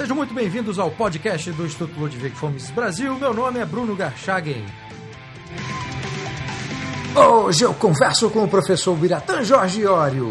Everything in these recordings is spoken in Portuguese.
Sejam muito bem-vindos ao podcast do Instituto Ludwig Fomes Brasil. Meu nome é Bruno Garchagen. Hoje eu converso com o professor Biratã Jorge Iório.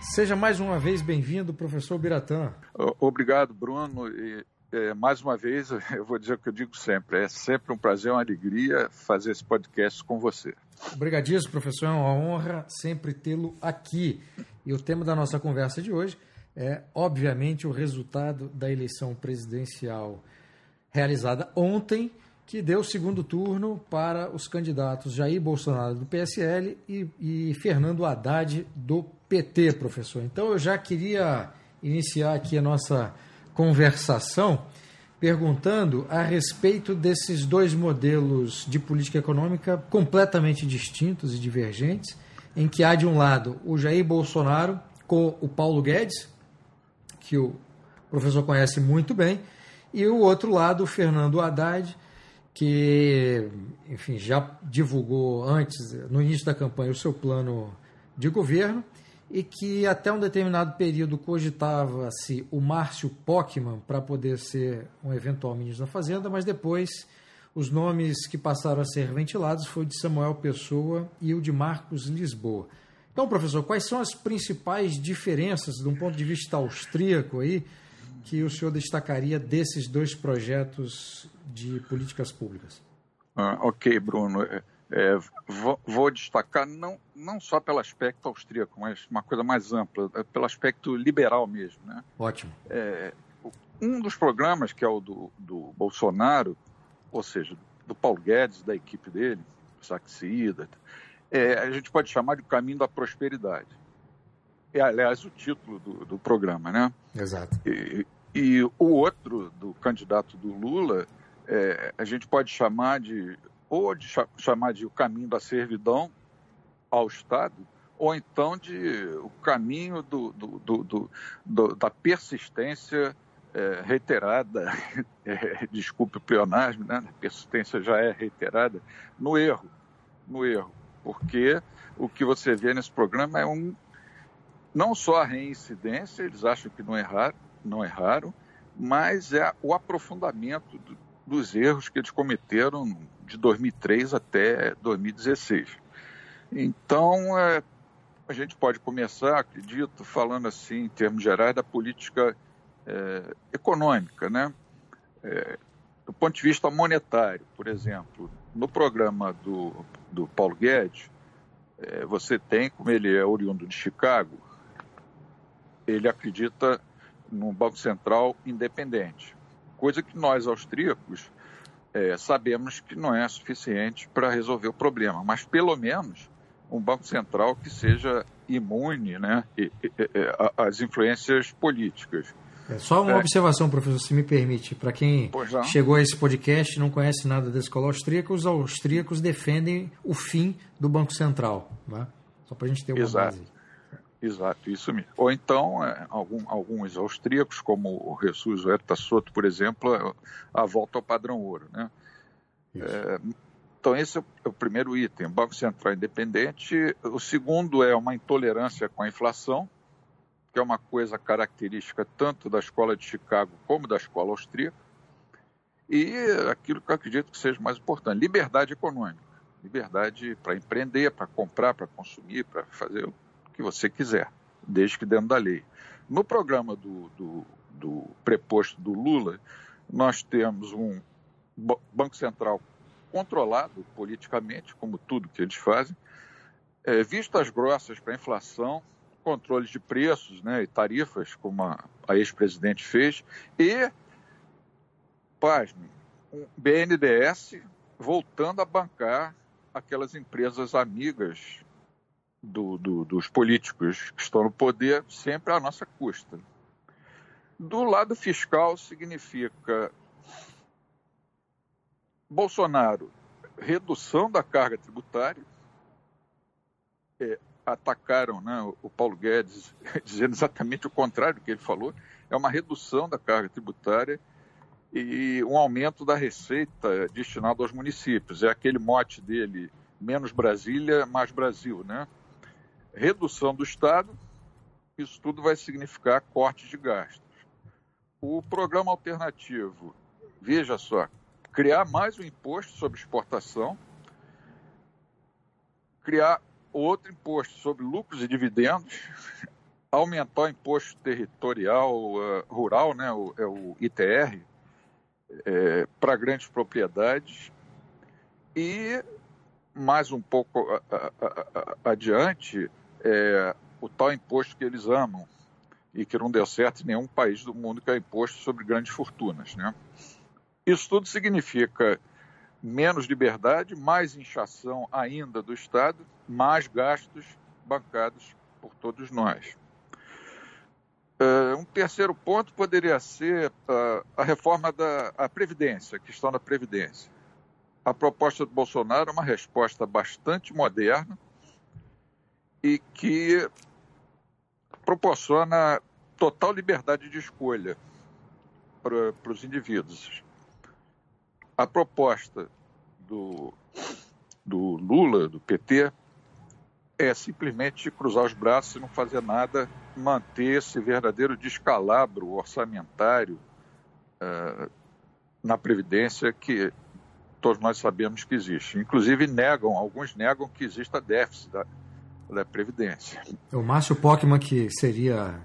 Seja mais uma vez bem-vindo, professor Biratã. Obrigado, Bruno. E, é, mais uma vez, eu vou dizer o que eu digo sempre: é sempre um prazer, uma alegria fazer esse podcast com você. Obrigadíssimo, professor. É uma honra sempre tê-lo aqui. E o tema da nossa conversa de hoje é, obviamente, o resultado da eleição presidencial realizada ontem, que deu segundo turno para os candidatos Jair Bolsonaro do PSL e, e Fernando Haddad do PT, professor. Então eu já queria iniciar aqui a nossa conversação perguntando a respeito desses dois modelos de política econômica completamente distintos e divergentes, em que há de um lado o Jair Bolsonaro com o Paulo Guedes, que o professor conhece muito bem, e o outro lado o Fernando Haddad, que enfim já divulgou antes, no início da campanha, o seu plano de governo e que até um determinado período cogitava-se o Márcio Pockman para poder ser um eventual ministro da Fazenda, mas depois os nomes que passaram a ser ventilados foi o de Samuel Pessoa e o de Marcos Lisboa. Então, professor, quais são as principais diferenças, de um ponto de vista austríaco aí, que o senhor destacaria desses dois projetos de políticas públicas? Ah, ok, Bruno. É, vou, vou, destacar não, não só pelo aspecto austríaco, mas uma coisa mais ampla, é pelo aspecto liberal mesmo. Né? Ótimo. É, um dos programas, que é o do, do, Bolsonaro, ou seja, do Paulo Guedes, da equipe dele, Saxida, é, a gente pode chamar de caminho da prosperidade. É, aliás, o título do, do programa, né? Exato. E, e, o outro, do candidato do Lula, é, a gente pode chamar de ou de chamar de o caminho da servidão ao Estado, ou então de o caminho do, do, do, do da persistência é, reiterada, é, desculpe o pleonasmo, né? a persistência já é reiterada, no erro, no erro, porque o que você vê nesse programa é um não só a reincidência, eles acham que não erraram, não erraram mas é o aprofundamento dos erros que eles cometeram de 2003 até 2016. Então, é, a gente pode começar, acredito, falando assim, em termos gerais, da política é, econômica, né? É, do ponto de vista monetário, por exemplo, no programa do, do Paulo Guedes, é, você tem, como ele é oriundo de Chicago, ele acredita num Banco Central independente, coisa que nós austríacos é, sabemos que não é suficiente para resolver o problema, mas pelo menos um Banco Central que seja imune né, às influências políticas. É só uma é. observação, professor, se me permite. Para quem chegou a esse podcast e não conhece nada da escola austríaca, os austríacos defendem o fim do Banco Central. Né? Só para a gente ter uma Exato. base. Exato, isso mesmo. Ou então, é, algum, alguns austríacos, como o Jesus Huerta Soto, por exemplo, é, a volta ao padrão ouro. Né? É, então, esse é o primeiro item, Banco Central independente. O segundo é uma intolerância com a inflação, que é uma coisa característica tanto da escola de Chicago como da escola austríaca. E aquilo que eu acredito que seja mais importante, liberdade econômica. Liberdade para empreender, para comprar, para consumir, para fazer que você quiser, desde que dentro da lei. No programa do, do, do preposto do Lula, nós temos um Banco Central controlado politicamente, como tudo que eles fazem, é, vistas grossas para a inflação, controles de preços né, e tarifas, como a, a ex-presidente fez, e, pasme, um BNDES voltando a bancar aquelas empresas amigas do, do, dos políticos que estão no poder sempre à nossa custa. Do lado fiscal, significa Bolsonaro, redução da carga tributária. É, atacaram né, o Paulo Guedes dizendo exatamente o contrário do que ele falou. É uma redução da carga tributária e um aumento da receita destinada aos municípios. É aquele mote dele, menos Brasília, mais Brasil, né? Redução do Estado, isso tudo vai significar cortes de gastos. O programa alternativo, veja só, criar mais um imposto sobre exportação, criar outro imposto sobre lucros e dividendos, aumentar o imposto territorial uh, rural, né, o, é o ITR, é, para grandes propriedades e mais um pouco a, a, a, adiante é, o tal imposto que eles amam e que não deu certo em nenhum país do mundo, que é imposto sobre grandes fortunas. Né? Isso tudo significa menos liberdade, mais inchação ainda do Estado, mais gastos bancados por todos nós. Uh, um terceiro ponto poderia ser uh, a reforma da a Previdência, a questão da Previdência. A proposta do Bolsonaro é uma resposta bastante moderna e que proporciona total liberdade de escolha para, os indivíduos. A proposta do, do Lula, do PT, é simplesmente cruzar os braços e não fazer nada, manter esse verdadeiro descalabro orçamentário uh, na Previdência que todos nós sabemos que existe. Inclusive negam, alguns negam que exista déficit da Previdência. O Márcio Pockman, que seria,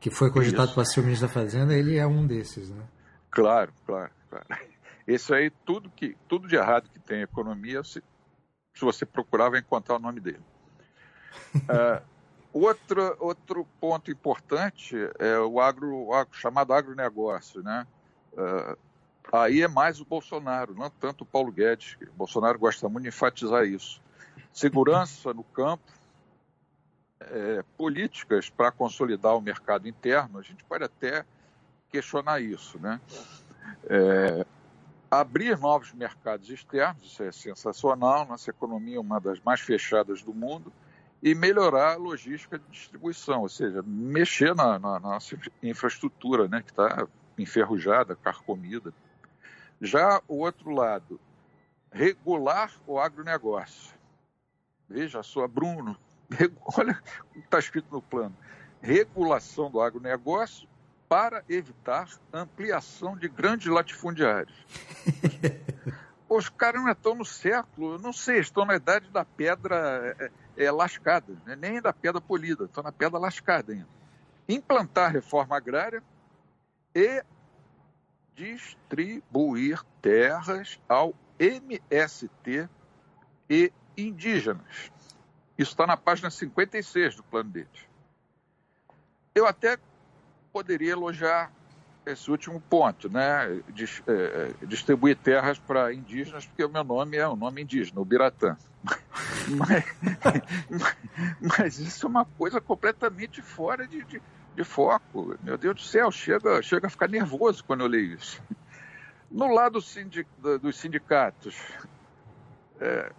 que foi cogitado para ser o ministro da Fazenda, ele é um desses, né? Claro, claro, claro. Esse aí, tudo, que, tudo de errado que tem economia, se, se você procurar, vai encontrar o nome dele. Uh, outro, outro ponto importante é o agro, o agro chamado agronegócio, né? Uh, aí é mais o Bolsonaro, não tanto o Paulo Guedes. O Bolsonaro gosta muito de enfatizar isso. Segurança no campo, é, políticas para consolidar o mercado interno, a gente pode até questionar isso, né? É, abrir novos mercados externos, isso é sensacional, nossa economia é uma das mais fechadas do mundo, e melhorar a logística de distribuição, ou seja, mexer na, na, nossa infraestrutura, né, que está enferrujada, carcomida. Já o outro lado, regular o agronegócio. Veja só, Bruno, olha o que está escrito no plano. Regulação do agronegócio para evitar ampliação de grandes latifundiários. Os caras não estão no século, não sei, estão na idade da pedra é, é, lascada, né? nem da pedra polida, estão na pedra lascada ainda. Implantar reforma agrária e distribuir terras ao MST e indígenas. Isso está na página 56 do plano deles. Eu até poderia elogiar esse último ponto, né? É, é, distribuir terras para indígenas, porque o meu nome é um nome indígena, o Biratã. Mas, mas, isso é uma coisa completamente fora de, de, de, foco. Meu Deus do céu, chega, chega a ficar nervoso quando eu leio isso. No lado dos sindicatos, é,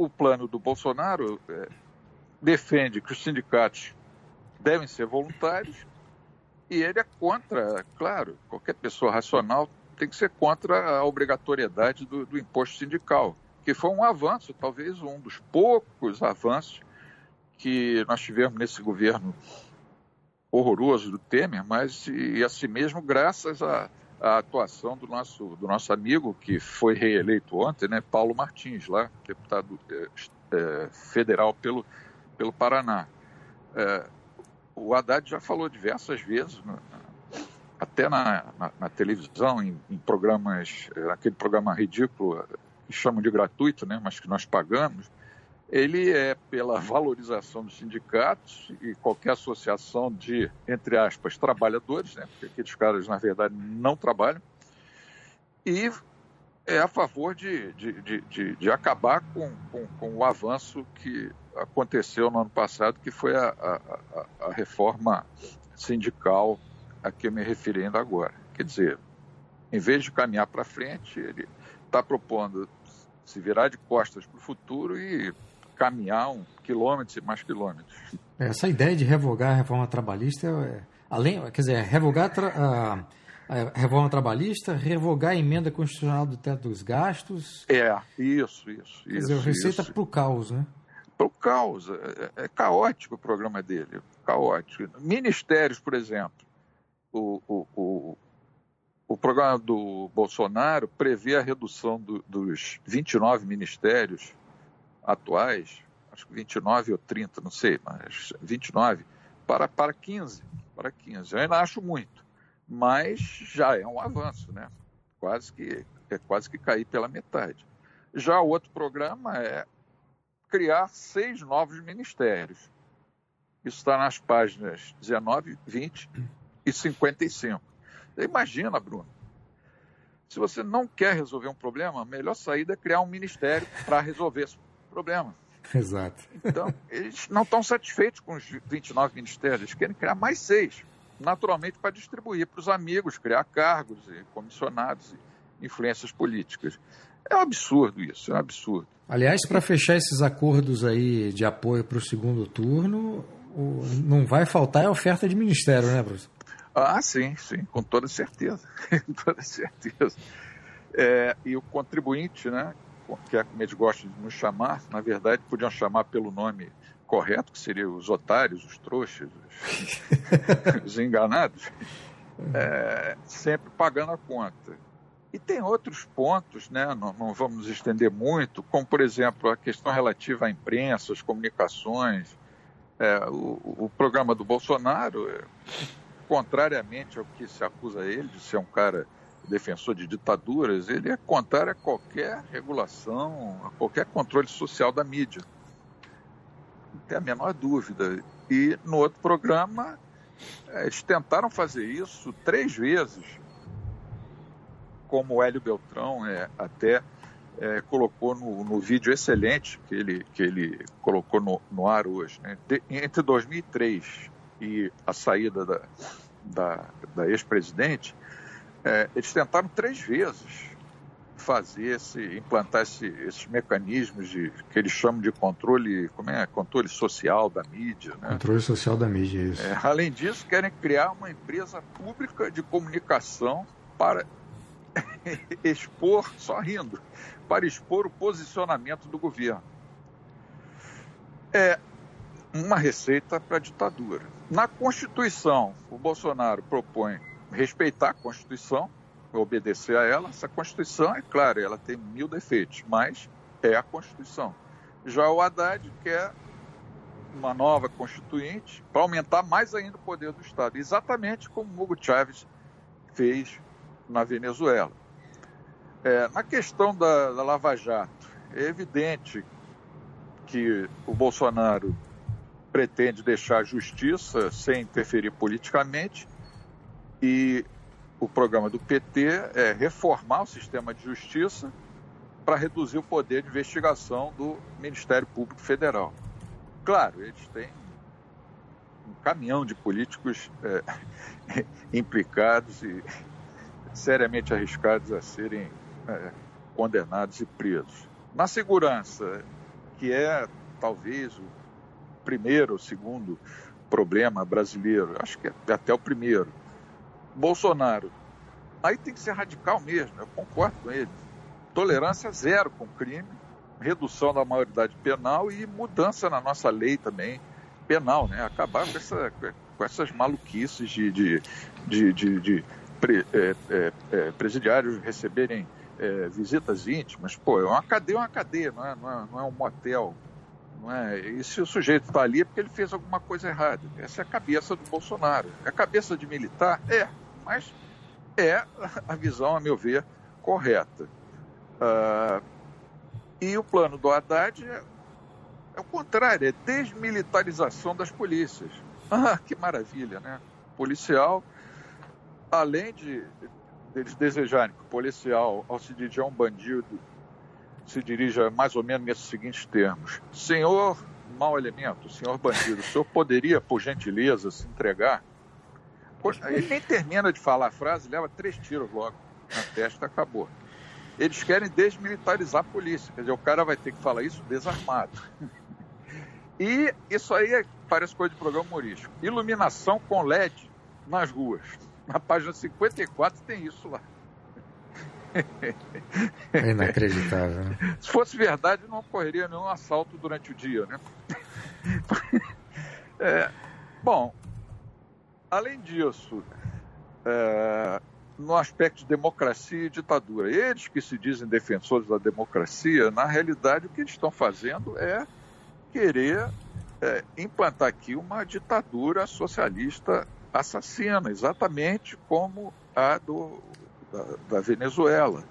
o plano do Bolsonaro é, defende que os sindicatos devem ser voluntários e ele é contra, claro, qualquer pessoa racional tem que ser contra a obrigatoriedade do, do imposto sindical, que foi um avanço, talvez um dos poucos avanços que nós tivemos nesse governo horroroso do Temer, mas e assim mesmo graças à, à, atuação do nosso, do nosso amigo que foi reeleito ontem, né, Paulo Martins, lá, deputado é, é, federal pelo, pelo Paraná. É, o Haddad já falou diversas vezes, até na, na, na televisão, em, em, programas, eh, aquele programa ridículo que chamam de gratuito, né, mas que nós pagamos, ele é pela valorização dos sindicatos e qualquer associação de, entre aspas, trabalhadores, né, porque aqueles caras, na verdade, não trabalham, e é a favor de, de, de, de acabar com, com, com, o avanço que aconteceu no ano passado, que foi a, a, a reforma sindical a que eu me referindo agora. Quer dizer, em vez de caminhar para frente, ele está propondo se virar de costas para o futuro e caminhar um quilômetros e mais quilômetros. Essa ideia de revogar a reforma trabalhista, é, além, quer dizer, revogar a a reforma trabalhista, revogar a emenda constitucional do teto dos gastos. É, isso, isso. Quer dizer, receita para o caos, né? Para o caos. É, é, caótico o programa dele, caótico. Ministérios, por exemplo. O, o, o, o programa do Bolsonaro prevê a redução do, dos 29 ministérios atuais, acho que 29 ou 30, não sei, mas 29, para, para 15. Para 15. Eu ainda acho muito mas já é um avanço, né? Quase que é quase que cair pela metade. Já o outro programa é criar seis novos ministérios. Isso está nas páginas 19, 20 e 55. Você imagina, Bruno, se você não quer resolver um problema, a melhor saída é criar um ministério para resolver esse problema. Exato. Então, eles não estão satisfeitos com os 29 ministérios, eles querem criar mais seis naturalmente para distribuir para os amigos, criar cargos, e comissionados e influências políticas. É um absurdo isso, é um absurdo. Aliás, para fechar esses acordos aí de apoio para o segundo turno, não vai faltar a oferta de ministério, né, professor? Ah, sim, sim, com toda certeza, com toda certeza. É, e o contribuinte, né, que é como eles gostam de nos chamar, na verdade podiam chamar pelo nome correto, que seriam os otários, os trouxas, os, os enganados, é, sempre pagando a conta. E tem outros pontos, né? não, não vamos estender muito, como, por exemplo, a questão relativa à imprensa, às comunicações. É, o, o, programa do Bolsonaro, é, contrariamente ao que se acusa ele de ser um cara defensor de ditaduras, ele é contrário a qualquer regulação, a qualquer controle social da mídia não tem a menor dúvida. E no outro programa, eles tentaram fazer isso três vezes, como o Hélio Beltrão é, até é, colocou no, no, vídeo excelente que ele, que ele colocou no, no ar hoje. Né? De, entre 2003 e a saída da, da, da ex-presidente, é, eles tentaram três vezes fazer esse, implantar esse, esses mecanismos de que eles chamam de controle, como é, controle social da mídia, né? Controle social da mídia, isso. É, além disso, querem criar uma empresa pública de comunicação para expor, só rindo, para expor o posicionamento do governo. É uma receita para a ditadura. Na Constituição, o Bolsonaro propõe respeitar a Constituição, obedecer a ela. Essa Constituição, é claro, ela tem mil defeitos, mas é a Constituição. Já o Haddad quer uma nova Constituinte para aumentar mais ainda o poder do Estado, exatamente como Hugo Chávez fez na Venezuela. É, na questão da, da Lava Jato, é evidente que o Bolsonaro pretende deixar a justiça sem interferir politicamente e o programa do PT é reformar o sistema de justiça para reduzir o poder de investigação do Ministério Público Federal. Claro, eles têm um caminhão de políticos é, implicados e seriamente arriscados a serem é, condenados e presos. Na segurança, que é talvez o primeiro ou segundo problema brasileiro, acho que é até o primeiro, Bolsonaro. Aí tem que ser radical mesmo, eu concordo com ele. Tolerância zero com crime, redução da maioridade penal e mudança na nossa lei também penal, né? Acabar com, essa, com essas maluquices de, de, de, de, de pre, é, é, é, presidiários receberem é, visitas íntimas. Pô, é uma cadeia, é uma cadeia, não é, não é, não é um motel. Não é? E se o sujeito está ali é porque ele fez alguma coisa errada. Essa é a cabeça do Bolsonaro. É a cabeça de militar? É, mas é a visão, a meu ver, correta. Uh, e o plano do Haddad é, é o contrário, é desmilitarização das polícias. Ah, que maravilha, né? Policial, além de eles desejarem que o policial, ao se dirigir a um bandido, se dirija mais ou menos nesses seguintes termos: Senhor mau elemento, senhor bandido, o senhor poderia, por gentileza, se entregar? Ele nem termina de falar a frase, leva três tiros logo na testa, acabou. Eles querem desmilitarizar a polícia, quer dizer, o cara vai ter que falar isso desarmado. E isso aí é, parece coisa de programa humorístico. Iluminação com LED nas ruas. Na página 54 tem isso lá. É inacreditável. Né? Se fosse verdade, não ocorreria nenhum assalto durante o dia, né? É, bom, além disso, é, no aspecto de democracia e ditadura, eles que se dizem defensores da democracia, na realidade o que eles estão fazendo é querer é, implantar aqui uma ditadura socialista assassina, exatamente como a do, da, da Venezuela,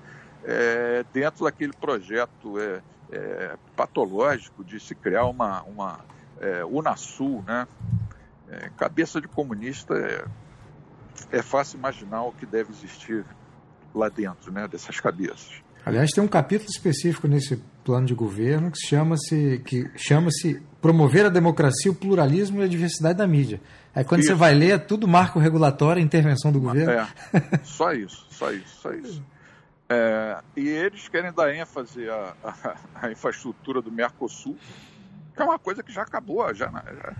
é, dentro daquele projeto é, é, patológico de se criar uma, uma é, Unasul, né? É, cabeça de comunista é, é fácil imaginar o que deve existir lá dentro, né? Dessas cabeças. Aliás, tem um capítulo específico nesse plano de governo que chama-se que chama-se promover a democracia, o pluralismo e a diversidade da mídia. Aí quando isso. você vai ler, é tudo marco regulatório, intervenção do governo. É, só isso, só isso, só isso. É, e eles querem dar ênfase à, à, à, infraestrutura do Mercosul, que é uma coisa que já acabou, já, já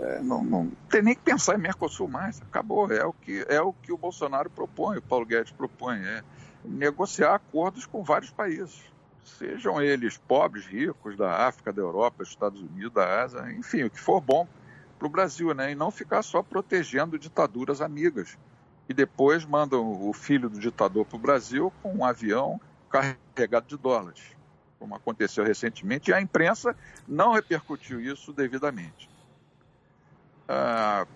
é, não, não, tem nem que pensar em Mercosul mais, acabou. É o que, é o, que o Bolsonaro propõe, o Paulo Guedes propõe, é negociar acordos com vários países, sejam eles pobres, ricos, da África, da Europa, dos Estados Unidos, da Ásia, enfim, o que for bom para o Brasil, né? E não ficar só protegendo ditaduras amigas. E depois mandam o filho do ditador para o Brasil com um avião carregado de dólares, como aconteceu recentemente, e a imprensa não repercutiu isso devidamente. Ah,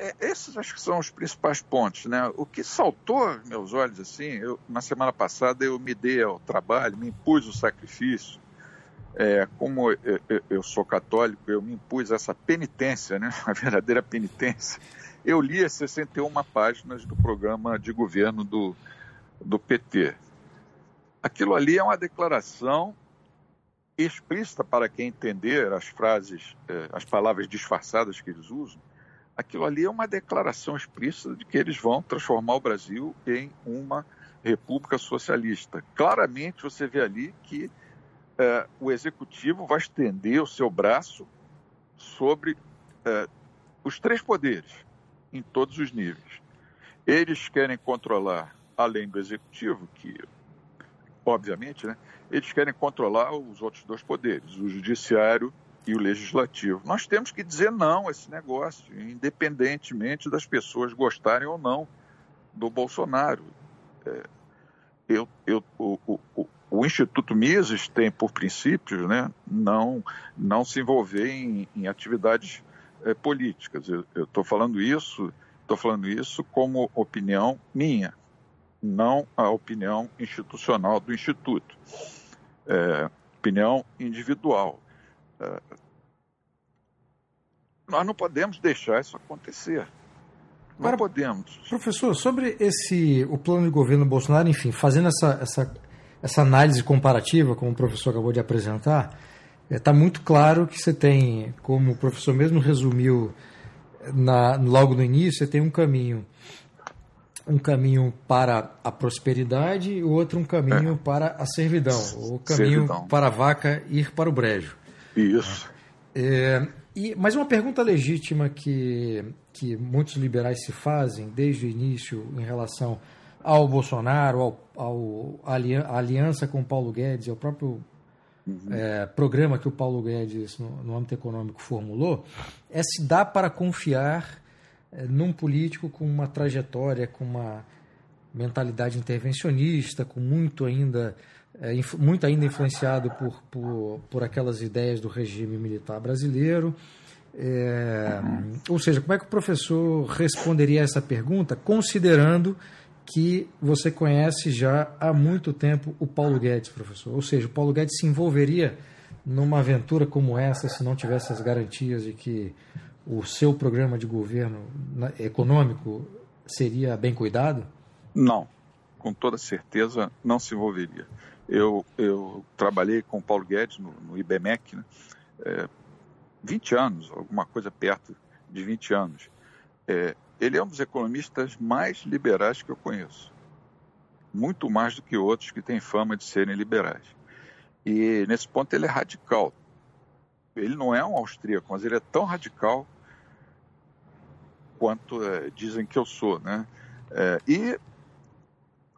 é, esses acho que são os principais pontos, né? O que saltou meus olhos assim, eu, na semana passada eu me dei ao trabalho, me impus o sacrifício. É, como eu, eu, sou católico, eu me impus essa penitência, né? A verdadeira penitência. Eu li as 61 páginas do programa de governo do, do PT. Aquilo ali é uma declaração explícita para quem entender as frases, é, as palavras disfarçadas que eles usam, aquilo ali é uma declaração explícita de que eles vão transformar o Brasil em uma república socialista. Claramente você vê ali que é, o executivo vai estender o seu braço sobre é, os três poderes, em todos os níveis. Eles querem controlar, além do executivo, que, obviamente, né, eles querem controlar os outros dois poderes, o judiciário e o legislativo. Nós temos que dizer não a esse negócio, independentemente das pessoas gostarem ou não do Bolsonaro. É, eu, eu, o, o, o, Instituto Mises tem por princípio né, não, não se envolver em, em atividades é, políticas. Eu estou falando isso, estou falando isso como opinião minha, não a opinião institucional do Instituto. É, opinião individual. É, nós não podemos deixar isso acontecer. Não Agora, podemos. Professor, sobre esse o plano de governo Bolsonaro, enfim, fazendo essa, essa, essa análise comparativa, como o professor acabou de apresentar, está é, muito claro que você tem, como o professor mesmo resumiu na, logo no início, você tem um caminho um caminho para a prosperidade e o outro um caminho é. para a servidão, o caminho servidão. para a vaca ir para o brejo. Isso. É, e, mas uma pergunta legítima que, que muitos liberais se fazem desde o início em relação ao Bolsonaro, ao, ao à aliança com o Paulo Guedes, ao próprio uhum. é, programa que o Paulo Guedes, no, no âmbito econômico, formulou, é se dá para confiar num político com uma trajetória, com uma mentalidade intervencionista, com muito ainda é, muito ainda influenciado por, por, por aquelas ideias do regime militar brasileiro. É, ou seja, como é que o professor responderia a essa pergunta, considerando que você conhece já há muito tempo o Paulo Guedes, professor? Ou seja, o Paulo Guedes se envolveria numa aventura como essa se não tivesse as garantias de que o seu programa de governo econômico seria bem cuidado? Não, com toda certeza não se envolveria. Eu, eu trabalhei com o Paulo Guedes no, no IBMEC, né? é, 20 anos, alguma coisa perto de 20 anos. É, ele é um dos economistas mais liberais que eu conheço. Muito mais do que outros que têm fama de serem liberais. E nesse ponto ele é radical. Ele não é um austríaco, mas ele é tão radical quanto é, dizem que eu sou, né? É, e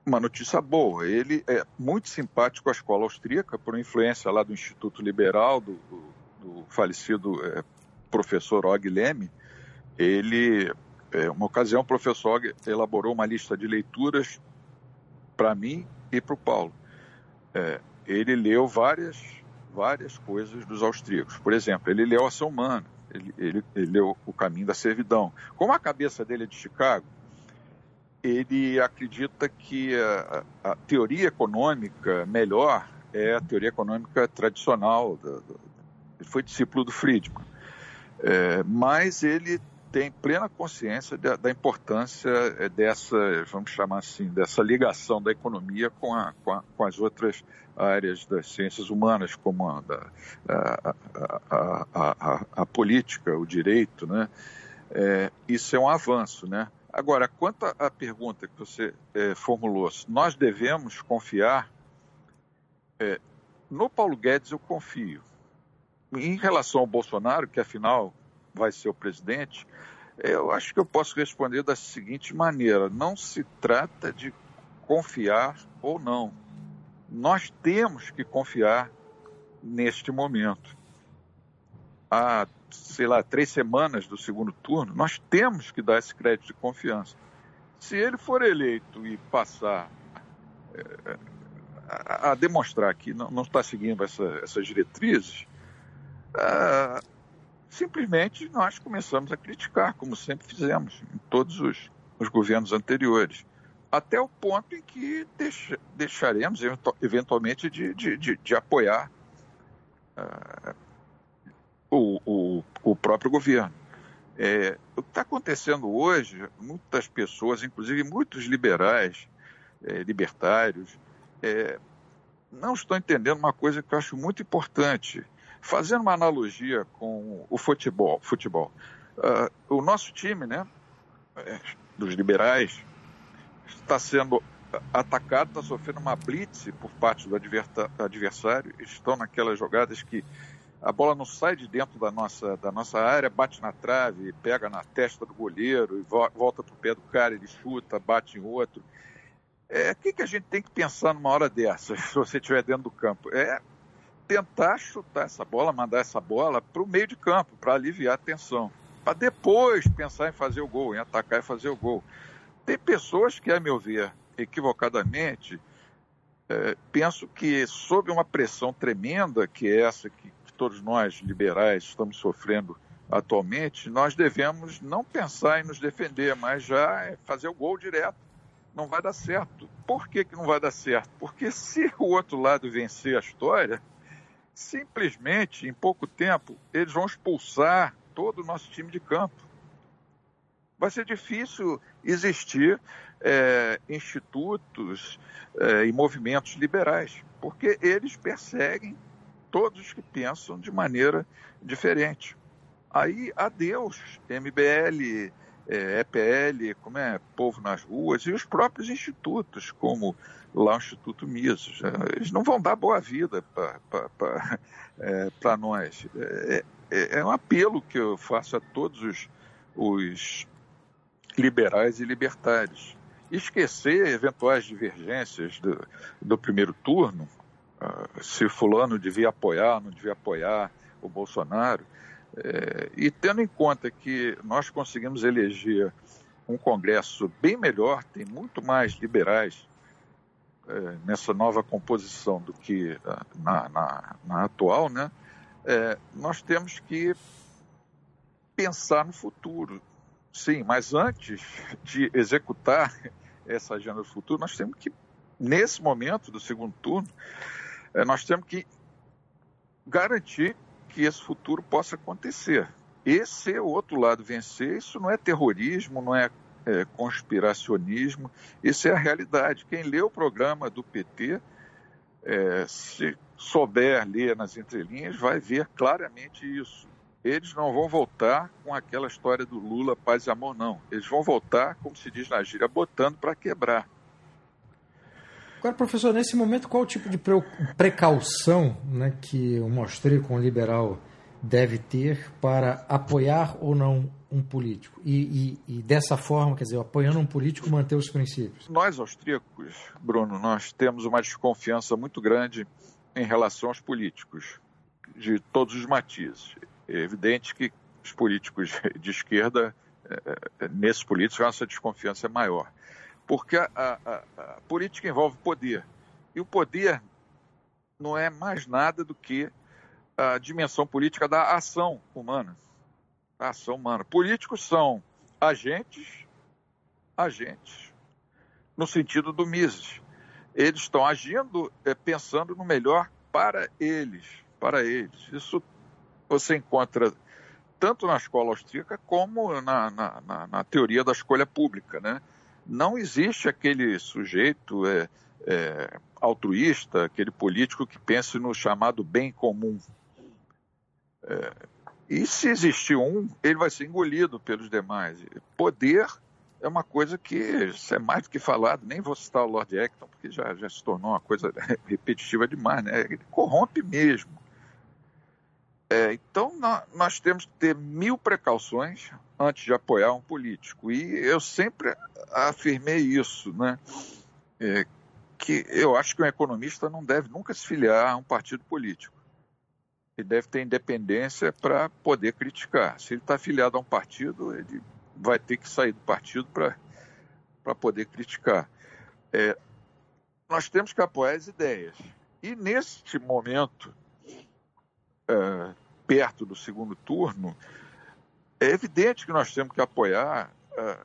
uma notícia boa, ele é muito simpático à escola austríaca, por influência lá do Instituto Liberal, do, do, do falecido é, professor Og Leme. Ele, é, uma ocasião, o professor Og elaborou uma lista de leituras para mim e para o Paulo. É, ele leu várias, várias coisas dos austríacos. Por exemplo, ele leu Ação Humana, ele, ele, ele leu O Caminho da Servidão. Como a cabeça dele é de Chicago, ele acredita que a, a, teoria econômica melhor é a teoria econômica tradicional. Ele foi discípulo do Friedman. É, mas ele tem plena consciência da, importância é, dessa, vamos chamar assim, dessa ligação da economia com, a, com, a, com as outras áreas das ciências humanas, como a, a, a política, o direito, né? É, isso é um avanço, né? Agora, quanto à pergunta que você é, formulou, nós devemos confiar. É, no Paulo Guedes, eu confio. Em relação ao Bolsonaro, que afinal vai ser o presidente, eu acho que eu posso responder da seguinte maneira: não se trata de confiar ou não. Nós temos que confiar neste momento. Há sei lá, três semanas do segundo turno, nós temos que dar esse crédito de confiança. Se ele for eleito e passar é, a, demonstrar que não, está seguindo essa, essas diretrizes, é, simplesmente nós começamos a criticar, como sempre fizemos em todos os, os governos anteriores, até o ponto em que deixa, deixaremos eventualmente de, de, de, de apoiar uh, o, o, o próprio governo. É, o que está acontecendo hoje, muitas pessoas, inclusive muitos liberais, é, libertários, é, não estão entendendo uma coisa que eu acho muito importante. Fazendo uma analogia com o futebol, futebol uh, o nosso time, né, é, dos liberais, está sendo atacado, está sofrendo uma blitz por parte do adversário, estão naquelas jogadas que a bola não sai de dentro da nossa, da nossa área, bate na trave, pega na testa do goleiro e volta para o pé do cara, ele chuta, bate em outro. É, o que, que a gente tem que pensar numa hora dessa, se você estiver dentro do campo? É tentar chutar essa bola, mandar essa bola para o meio de campo, para aliviar a tensão. Para depois pensar em fazer o gol, em atacar e fazer o gol. Tem pessoas que, a meu ver, equivocadamente, é, penso que sob uma pressão tremenda, que é essa que todos nós liberais estamos sofrendo atualmente, nós devemos não pensar em nos defender, mas já fazer o gol direto. Não vai dar certo. Por que, que não vai dar certo? Porque se o outro lado vencer a história, simplesmente, em pouco tempo, eles vão expulsar todo o nosso time de campo. Vai ser difícil existir é, institutos é, e movimentos liberais, porque eles perseguem todos que pensam de maneira diferente. Aí, adeus, MBL, é, EPL, como é, Povo nas Ruas, e os próprios institutos, como lá o Instituto Mises. É, eles não vão dar boa vida para é, nós. É, é, é, um apelo que eu faço a todos os, os liberais e libertários. Esquecer eventuais divergências do, do primeiro turno, se fulano devia apoiar, não devia apoiar o Bolsonaro. É, e tendo em conta que nós conseguimos eleger um Congresso bem melhor, tem muito mais liberais é, nessa nova composição do que na, na, na atual, né? É, nós temos que pensar no futuro. Sim, mas antes de executar essa agenda do futuro, nós temos que, nesse momento do segundo turno, é, nós temos que garantir que esse futuro possa acontecer. Esse é o outro lado vencer, isso não é terrorismo, não é, é conspiracionismo, isso é a realidade. Quem lê o programa do PT, é, se souber ler nas entrelinhas, vai ver claramente isso. Eles não vão voltar com aquela história do Lula, paz e amor, não. Eles vão voltar, como se diz na gíria, botando para quebrar. Agora, professor, nesse momento, qual o tipo de precaução né, que um austríaco, um liberal, deve ter para apoiar ou não um político? E, e, e, dessa forma, quer dizer, apoiando um político, manter os princípios? Nós, austríacos, Bruno, nós temos uma desconfiança muito grande em relação aos políticos, de todos os matizes. É evidente que os políticos de esquerda, é, é, nesses políticos, a nossa desconfiança é maior. Porque a, a, a política envolve poder. E o poder não é mais nada do que a dimensão política da ação humana. A ação humana. Políticos são agentes, agentes, no sentido do Mises. Eles estão agindo é, pensando no melhor para eles, para eles. Isso você encontra tanto na escola austríaca como na, na, na, na teoria da escolha pública, né? Não existe aquele sujeito é, é, altruísta, aquele político que pense no chamado bem comum. É, e se existir um, ele vai ser engolido pelos demais. Poder é uma coisa que é mais do que falado, nem vou citar o Lord Acton, porque já, já se tornou uma coisa repetitiva demais, né? Ele corrompe mesmo. É, então, nós, nós temos que ter mil precauções antes de apoiar um político. E eu sempre afirmei isso, né? É, que eu acho que um economista não deve nunca se filiar a um partido político. Ele deve ter independência para poder criticar. Se ele está afiliado a um partido, ele vai ter que sair do partido para poder criticar. É, nós temos que apoiar as ideias. E neste momento, é, perto do segundo turno, é evidente que nós temos que apoiar é,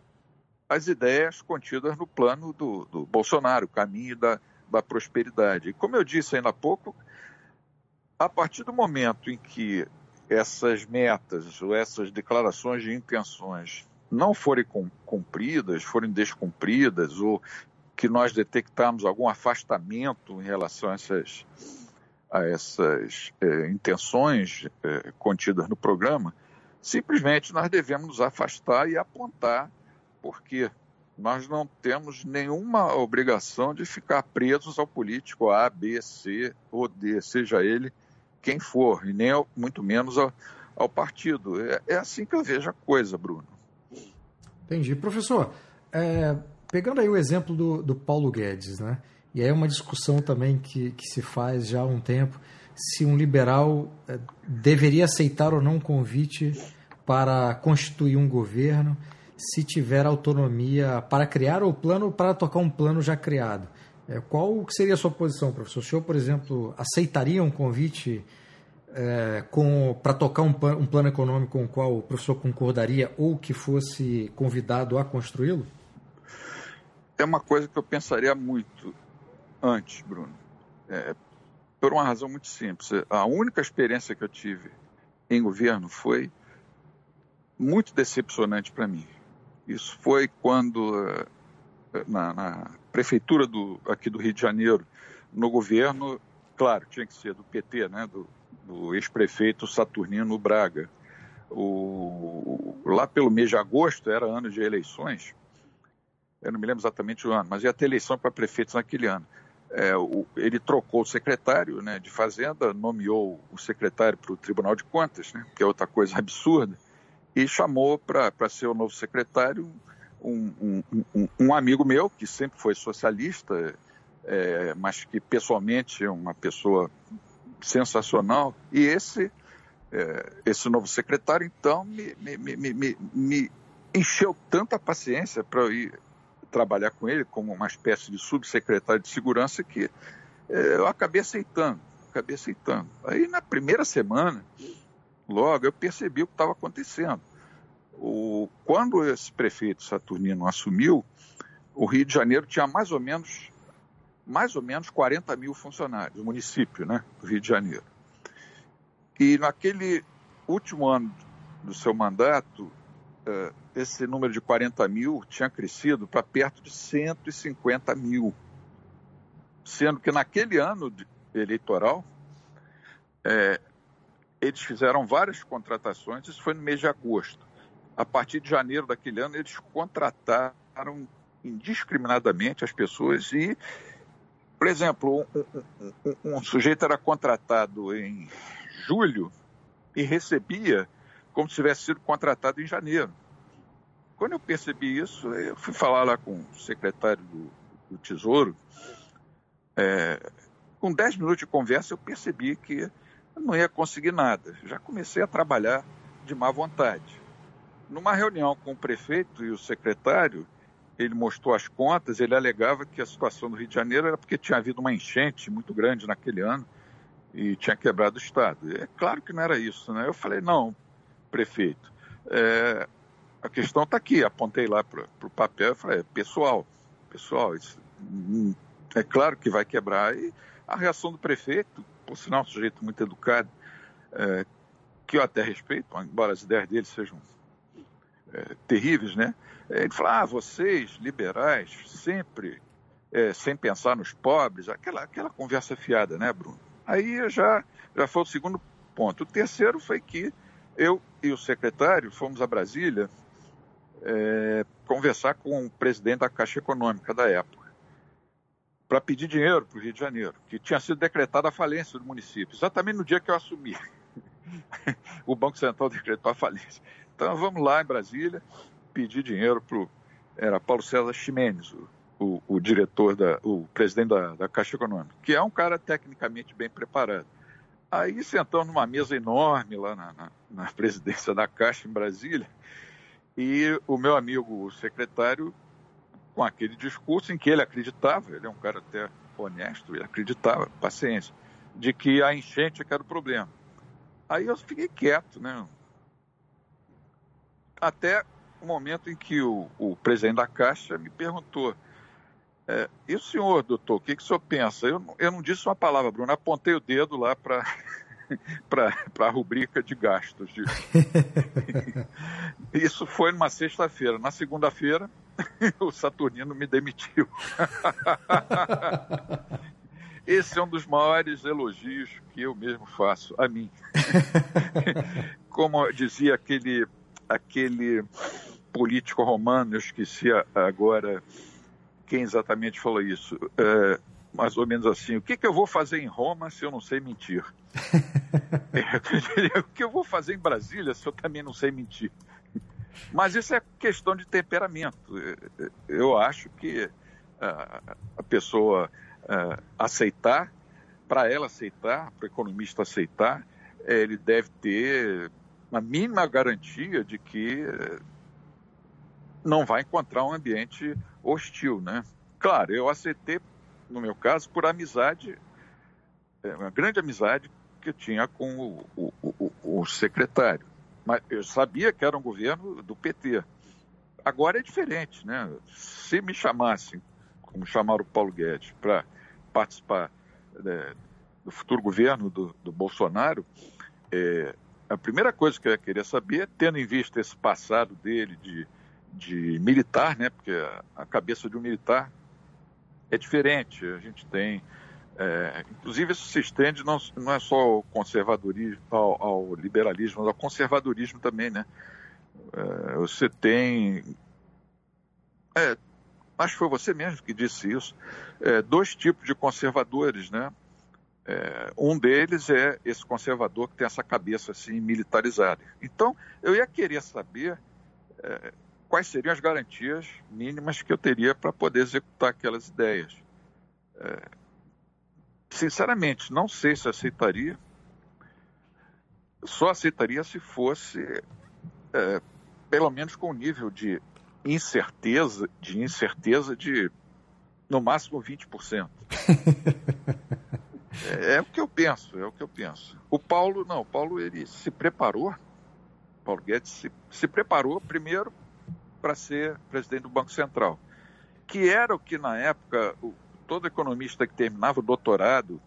as ideias contidas no plano do, do Bolsonaro, o caminho da, da prosperidade. E como eu disse ainda há pouco, a partir do momento em que essas metas ou essas declarações de intenções não forem cumpridas, forem descumpridas, ou que nós detectarmos algum afastamento em relação a essas, a essas é, intenções é, contidas no programa, simplesmente nós devemos nos afastar e apontar porque nós não temos nenhuma obrigação de ficar presos ao político A, B, C ou D, seja ele quem for, e nem ao, muito menos ao, ao partido. É, é, assim que eu vejo a coisa, Bruno. Entendi. Professor, é, pegando aí o exemplo do, do Paulo Guedes, né? E aí é uma discussão também que, que se faz já há um tempo, se um liberal é, deveria aceitar ou não um convite para constituir um governo se tiver autonomia para criar o plano para tocar um plano já criado. É, qual seria a sua posição, professor? O senhor, por exemplo, aceitaria um convite é, para tocar um, um, plano econômico com o qual o professor concordaria ou que fosse convidado a construí-lo? É uma coisa que eu pensaria muito antes, Bruno. É, por uma razão muito simples. A única experiência que eu tive em governo foi muito decepcionante para mim. Isso foi quando, eh, na, na, prefeitura do, aqui do Rio de Janeiro, no governo, claro, tinha que ser do PT, né, do, do ex-prefeito Saturnino Braga. O, lá pelo mês de agosto, era ano de eleições, eu não me lembro exatamente o ano, mas ia ter eleição para prefeitos naquele ano. É, o, ele trocou o secretário né, de Fazenda, nomeou o secretário para o Tribunal de Contas, né, que é outra coisa absurda, e chamou para ser o novo secretário um, um, um, amigo meu, que sempre foi socialista, é, mas que pessoalmente é uma pessoa sensacional, e esse, é, esse novo secretário, então, me, me, me, me encheu tanta paciência para eu ir trabalhar com ele como uma espécie de subsecretário de segurança que é, eu acabei aceitando, acabei aceitando. Aí na primeira semana logo eu percebi o que estava acontecendo. O, quando esse prefeito Saturnino assumiu, o Rio de Janeiro tinha mais ou menos mais ou menos 40 mil funcionários, o município né, do Rio de Janeiro. E naquele último ano do seu mandato, eh, esse número de 40 mil tinha crescido para perto de 150 mil. Sendo que naquele ano eleitoral, é, eles fizeram várias contratações, isso foi no mês de agosto. A partir de janeiro daquele ano, eles contrataram indiscriminadamente as pessoas e, por exemplo, um, um, um, um sujeito era contratado em julho e recebia como se tivesse sido contratado em janeiro. Quando eu percebi isso, eu fui falar lá com o secretário do, do Tesouro. É, com 10 minutos de conversa, eu percebi que eu não ia conseguir nada. Já comecei a trabalhar de má vontade. Numa reunião com o prefeito e o secretário, ele mostrou as contas, ele alegava que a situação do Rio de Janeiro era porque tinha havido uma enchente muito grande naquele ano e tinha quebrado o Estado. É claro que não era isso, né? Eu falei, não, prefeito, é, a questão está aqui. Apontei lá para o papel e falei, pessoal, pessoal, isso, hum, é claro que vai quebrar. E a reação do prefeito, por sinal, um sujeito muito educado, é, que eu até respeito, embora as ideias dele sejam é, terríveis, né? Ele falou, ah, vocês, liberais, sempre é, sem pensar nos pobres, aquela, aquela conversa fiada, né, Bruno? Aí já, já foi o segundo ponto. O terceiro foi que eu e o secretário fomos a Brasília é, conversar com o presidente da Caixa Econômica da época para pedir dinheiro para o Rio de Janeiro, que tinha sido decretada a falência do município, exatamente no dia que eu assumi. o Banco Central decretou a falência. Então vamos lá em Brasília pedir dinheiro para. Era Paulo César Ximenes, o, o, o, diretor, da, o presidente da, da Caixa Econômica, que é um cara tecnicamente bem preparado. Aí sentamos numa mesa enorme lá na, na, na presidência da Caixa em Brasília, e o meu amigo, o secretário, com aquele discurso em que ele acreditava, ele é um cara até honesto, ele acreditava, paciência, de que a enchente é era o problema. Aí eu fiquei quieto, né? Até o momento em que o, o presidente da Caixa me perguntou: é, e o senhor, doutor, o que, que o senhor pensa? Eu, eu não disse uma palavra, Bruno, apontei o dedo lá para a rubrica de gastos. De... Isso foi numa sexta-feira. Na segunda-feira, o Saturnino me demitiu. Esse é um dos maiores elogios que eu mesmo faço a mim. Como dizia aquele, aquele político romano, eu esqueci agora quem exatamente falou isso. É, mais ou menos assim: o que, que eu vou fazer em Roma se eu não sei mentir? é, o que eu vou fazer em Brasília se eu também não sei mentir? Mas isso é questão de temperamento. Eu acho que a, pessoa uh, aceitar, para ela aceitar, para o economista aceitar, ele deve ter uma mínima garantia de que não vai encontrar um ambiente hostil, né? Claro, eu aceitei, no meu caso, por amizade, é, uma grande amizade que eu tinha com o, o, o, o secretário. Mas eu sabia que era um governo do PT. Agora é diferente, né? Se me chamassem, como chamaram o Paulo Guedes, para participar né, do futuro governo do, do Bolsonaro, é, a primeira coisa que eu ia querer saber, tendo em vista esse passado dele de, de militar, né, porque a, a cabeça de um militar é diferente. A gente tem. É, inclusive, isso se estende não, não é só ao conservadorismo, ao, ao liberalismo, mas ao conservadorismo também, né? É, você tem. É, acho que foi você mesmo que disse isso, é, dois tipos de conservadores, né? É, um deles é esse conservador que tem essa cabeça assim militarizada. Então, eu ia querer saber é, quais seriam as garantias mínimas que eu teria para poder executar aquelas ideias. É, sinceramente, não sei se aceitaria. Só aceitaria se fosse, é, pelo menos com o nível de incerteza, de incerteza de no máximo 20%. é, é o que eu penso, é o que eu penso. O Paulo, não, o Paulo ele se preparou, Paulo Guedes se, se preparou primeiro para ser presidente do Banco Central, que era o que na época o, todo economista que terminava o doutorado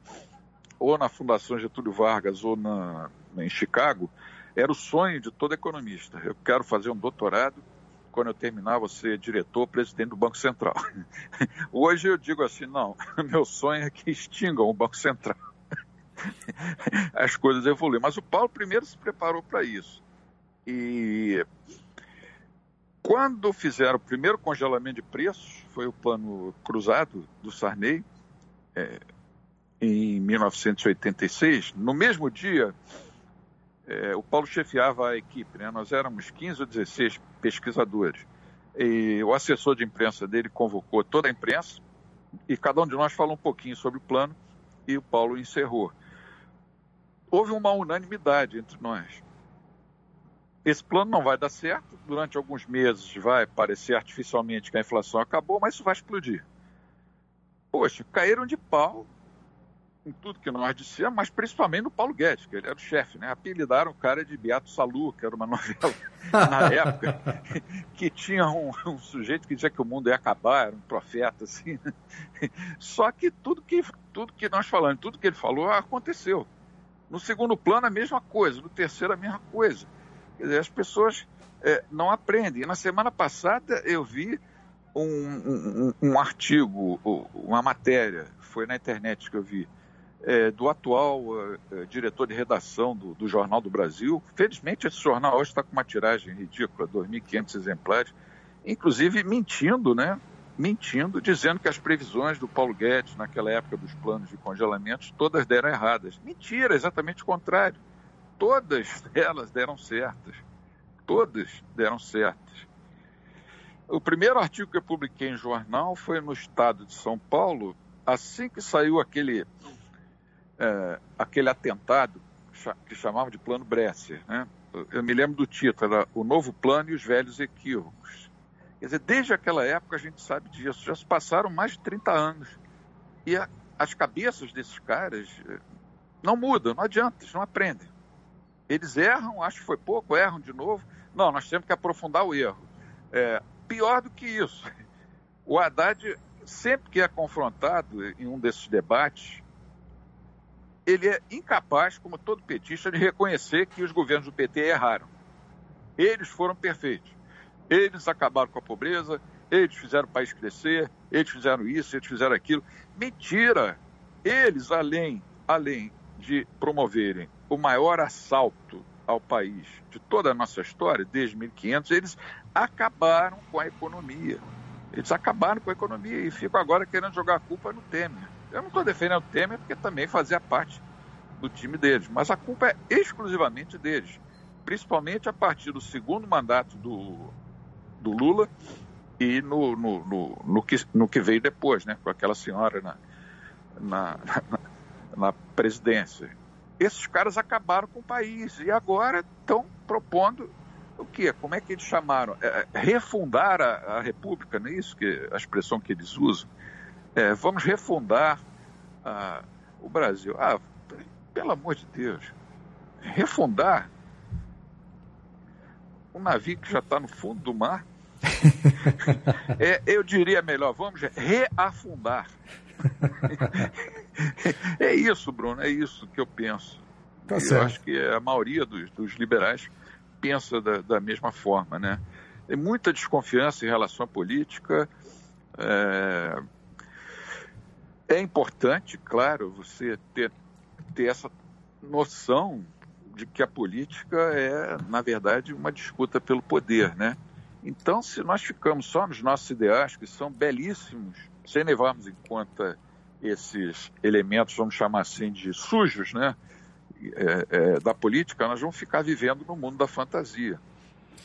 ou na Fundação Getúlio Vargas ou na, em Chicago era o sonho de todo economista. Eu quero fazer um doutorado quando eu terminar, vou ser diretor, presidente do Banco Central. Hoje eu digo assim, não, meu sonho é que extingam o Banco Central. As coisas evoluem. Mas o Paulo primeiro se preparou para isso. E quando fizeram o primeiro congelamento de preços, foi o plano cruzado do Sarney, é, em 1986, no mesmo dia é, o Paulo chefiava a equipe, né? nós éramos 15 ou 16 pesquisadores. E o assessor de imprensa dele convocou toda a imprensa e cada um de nós falou um pouquinho sobre o plano e o Paulo encerrou. Houve uma unanimidade entre nós. Esse plano não vai dar certo, durante alguns meses vai parecer artificialmente que a inflação acabou, mas isso vai explodir. Poxa, caíram de pau em tudo que nós dissemos, mas principalmente no Paulo Guedes, que ele era o chefe, né? Apelidaram o cara de Beato Salu, que era uma novela na época, que tinha um, um, sujeito que dizia que o mundo ia acabar, era um profeta, assim. Né? Só que tudo que, tudo que nós falamos, tudo que ele falou aconteceu. No segundo plano, a mesma coisa, no terceiro, a mesma coisa. Quer dizer, as pessoas é, não aprendem. E na semana passada eu vi um, um, um artigo, uma matéria, foi na internet que eu vi, é, do atual é, diretor de redação do, do, Jornal do Brasil. Felizmente, esse jornal hoje está com uma tiragem ridícula, 2.500 exemplares, inclusive mentindo, né? Mentindo, dizendo que as previsões do Paulo Guedes naquela época dos planos de congelamentos todas deram erradas. Mentira, exatamente o contrário. Todas elas deram certas. Todas deram certas. O primeiro artigo que eu publiquei em jornal foi no estado de São Paulo, assim que saiu aquele é, aquele atentado que chamavam de Plano Bresser. Né? Eu me lembro do título, era O Novo Plano e os Velhos Equívocos. Quer dizer, desde aquela época a gente sabe disso, já se passaram mais de 30 anos. E a, as cabeças desses caras eh, não mudam, não adianta, eles não aprendem. Eles erram, acho que foi pouco, erram de novo. Não, nós temos que aprofundar o erro. É, pior do que isso, o Haddad, sempre que é confrontado em um desses debates, ele é incapaz, como todo petista, de reconhecer que os governos do PT erraram. Eles foram perfeitos. Eles acabaram com a pobreza, eles fizeram o país crescer, eles fizeram isso, eles fizeram aquilo. Mentira! Eles, além, além de promoverem o maior assalto ao país de toda a nossa história, desde 1500, eles acabaram com a economia. Eles acabaram com a economia e ficam agora querendo jogar a culpa no Temer. Eu não estou defendendo o Temer porque também fazia parte do time deles, mas a culpa é exclusivamente deles, principalmente a partir do segundo mandato do, do Lula e no, no, no, no, que, no que veio depois, né, com aquela senhora na, na, na, na presidência. Esses caras acabaram com o país e agora estão propondo o quê? Como é que eles chamaram? É, é refundar a, a, República, não é isso que a expressão que eles usam? É, vamos refundar a, o Brasil. Ah, pelo amor de Deus, refundar um navio que já está no fundo do mar. é, eu diria melhor, vamos reafundar. é isso, Bruno, é isso que eu penso. Tá eu acho que a maioria dos, dos liberais pensa da, da, mesma forma, né? Tem muita desconfiança em relação à política. É, é importante, claro, você ter ter essa noção de que a política é, na verdade, uma disputa pelo poder, né? Então, se nós ficamos só nos nossos ideais, que são belíssimos, sem levarmos em conta esses elementos, vamos chamar assim, de sujos, né? É, é, da política, nós vamos ficar vivendo no mundo da fantasia.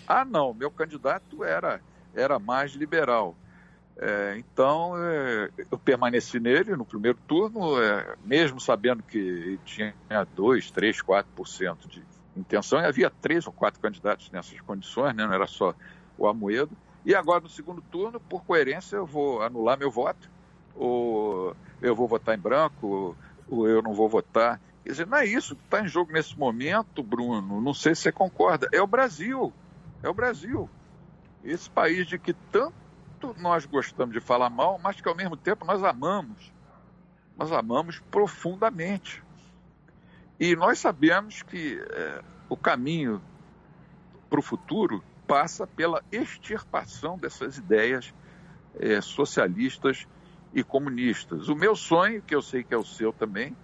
Ah, não, meu candidato era, era mais liberal. É, então, é, eu permaneci nele no primeiro turno, é, mesmo sabendo que tinha 2, 3, 4% de intenção, e havia três ou quatro candidatos nessas condições, né? não era só o Amoedo. E agora, no segundo turno, por coerência, eu vou anular meu voto, ou eu vou votar em branco, ou eu não vou votar. Quer dizer, não é isso que está em jogo nesse momento, Bruno. Não sei se você concorda. É o Brasil. É o Brasil. Esse país de que tanto nós gostamos de falar mal, mas que ao mesmo tempo nós amamos. Nós amamos profundamente. E nós sabemos que é, o caminho para o futuro passa pela extirpação dessas ideias é, socialistas e comunistas. O meu sonho, que eu sei que é o seu também,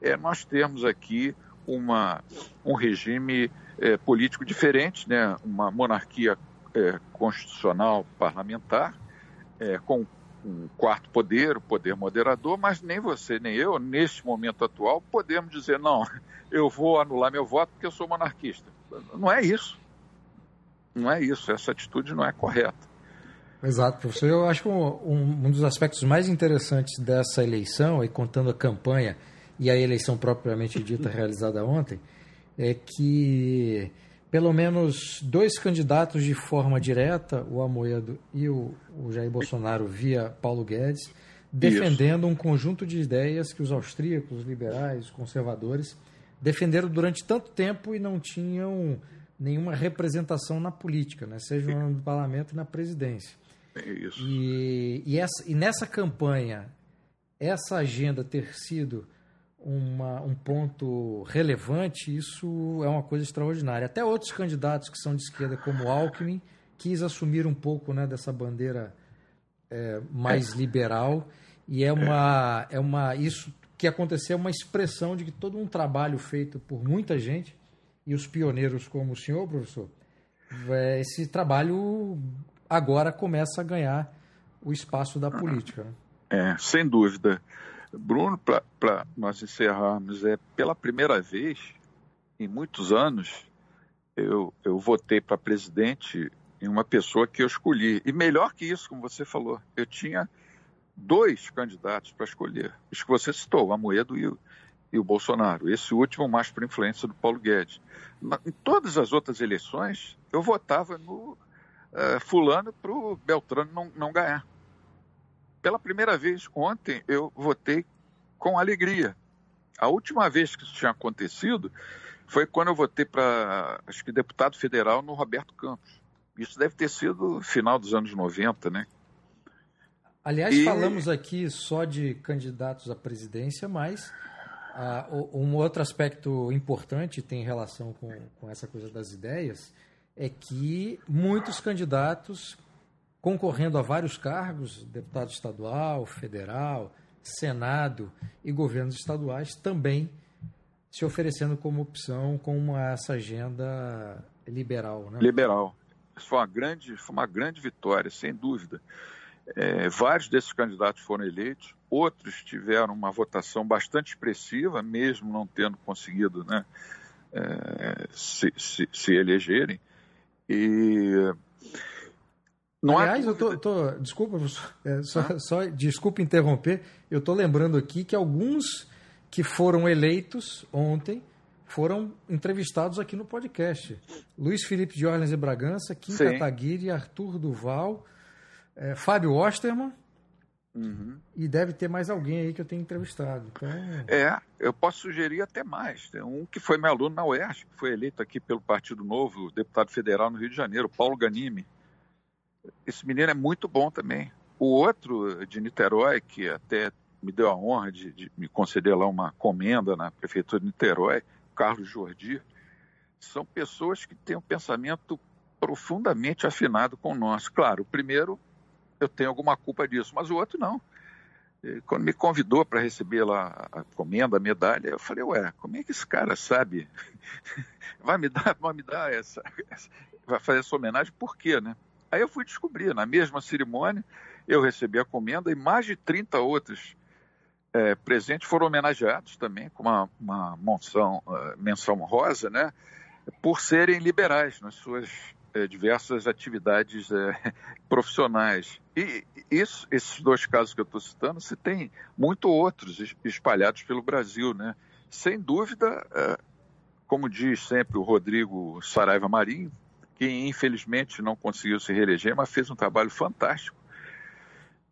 é nós termos aqui uma, um regime é, político diferente, né? uma monarquia é, constitucional parlamentar, é, com um quarto poder, o poder moderador, mas nem você nem eu, neste momento atual, podemos dizer, não, eu vou anular meu voto porque eu sou monarquista. Não é isso. Não é isso. Essa atitude não é correta. Exato, professor. Eu acho que um, um dos aspectos mais interessantes dessa eleição, e contando a campanha e a eleição propriamente dita realizada ontem, é que pelo menos dois candidatos de forma direta, o Amoedo e o, o Jair Bolsonaro via Paulo Guedes, defendendo Isso. um conjunto de ideias que os austríacos, liberais, conservadores defenderam durante tanto tempo e não tinham nenhuma representação na política, né? seja no parlamento e na presidência. Isso. E, e, essa, e nessa campanha, essa agenda ter sido uma, um ponto relevante, isso é uma coisa extraordinária. Até outros candidatos que são de esquerda, como Alckmin, quis assumir um pouco né, dessa bandeira é, mais liberal. E é uma, é uma. Isso que aconteceu é uma expressão de que todo um trabalho feito por muita gente, e os pioneiros como o senhor, professor, é, esse trabalho agora começa a ganhar o espaço da política. Né? É, sem dúvida. Bruno, para nós encerrarmos, é pela primeira vez em muitos anos eu, eu votei para presidente em uma pessoa que eu escolhi. E melhor que isso, como você falou, eu tinha dois candidatos para escolher. Os que você citou, Amoedo e o, e o Bolsonaro. Esse último mais por influência do Paulo Guedes. Em todas as outras eleições, eu votava no uh, fulano para o Beltrano não, não ganhar pela primeira vez ontem eu votei com alegria. A última vez que isso tinha acontecido foi quando eu votei para, acho que deputado federal no Roberto Campos. Isso deve ter sido final dos anos 90, né? Aliás, e... falamos aqui só de candidatos à presidência, mas uh, um outro aspecto importante tem relação com, com essa coisa das ideias é que muitos candidatos concorrendo a vários cargos, deputado estadual, federal, Senado e governos estaduais, também se oferecendo como opção com essa agenda liberal. Né? Liberal. Isso foi uma grande, foi uma grande vitória, sem dúvida. É, vários desses candidatos foram eleitos, outros tiveram uma votação bastante expressiva, mesmo não tendo conseguido né, é, se, se, se elegerem. E não Aliás, eu tô, tô, desculpa, é, só, ah? só, desculpa interromper. Eu estou lembrando aqui que alguns que foram eleitos ontem foram entrevistados aqui no podcast. Luiz Felipe de Orleans e Bragança, Kim Sim. Kataguiri, Arthur Duval, é, Fábio Osterman. Uhum. E deve ter mais alguém aí que eu tenho entrevistado. Então... É, eu posso sugerir até mais. Tem um que foi meu aluno na UERJ, que foi eleito aqui pelo Partido Novo, deputado federal no Rio de Janeiro, Paulo Ganimi. Esse menino é muito bom também. O outro de Niterói, que até me deu a honra de, de me conceder lá uma comenda na prefeitura de Niterói, Carlos Jordi, são pessoas que têm um pensamento profundamente afinado com o nosso. Claro, o primeiro eu tenho alguma culpa disso, mas o outro não. Quando me convidou para receber lá a comenda, a medalha, eu falei, ué, como é que esse cara sabe? vai me dar, vai me dar essa, essa, vai fazer essa homenagem, por quê, né? Aí eu fui descobrir, na mesma cerimônia, eu recebi a comenda e mais de 30 outros é, presentes foram homenageados também com uma, uma menção, uh, menção rosa, né, por serem liberais nas suas é, diversas atividades é, profissionais. E isso, esses dois casos que eu estou citando, se tem muito outros espalhados pelo Brasil, né? Sem dúvida, é, como diz sempre o Rodrigo Saraiva Marinho, que infelizmente não conseguiu se reeleger, mas fez um trabalho fantástico.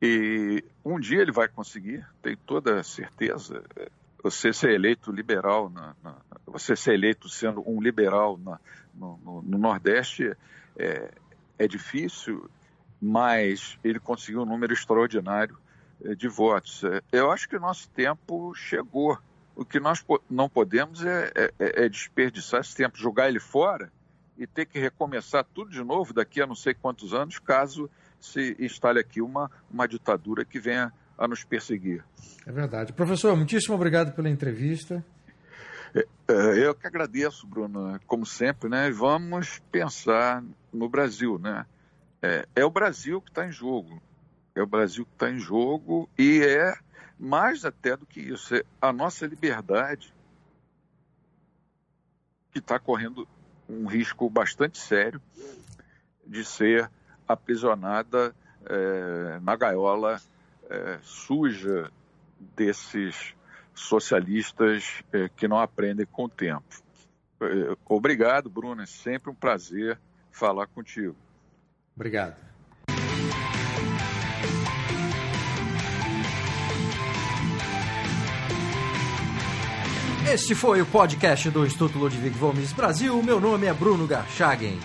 E um dia ele vai conseguir, tenho toda certeza. Você ser eleito liberal, na, na, você ser eleito sendo um liberal na, no, no, no, Nordeste é, é difícil, mas ele conseguiu um número extraordinário é, de votos. É, eu acho que o nosso tempo chegou. O que nós não podemos é, é, é desperdiçar esse tempo, jogar ele fora e ter que recomeçar tudo de novo daqui a não sei quantos anos, caso se instale aqui uma, uma ditadura que venha a nos perseguir. É verdade. Professor, muitíssimo obrigado pela entrevista. É, é, eu que agradeço, Bruno, como sempre, né? Vamos pensar no Brasil, né? É, é o Brasil que está em jogo. É o Brasil que está em jogo e é mais até do que isso, é a nossa liberdade que está correndo um risco bastante sério de ser aprisionada é, na gaiola é, suja desses socialistas é, que não aprendem com o tempo. É, obrigado, Bruno. É sempre um prazer falar contigo. Obrigado. Este foi o podcast do Instituto Ludwig Gomes Brasil. Meu nome é Bruno Garchagen.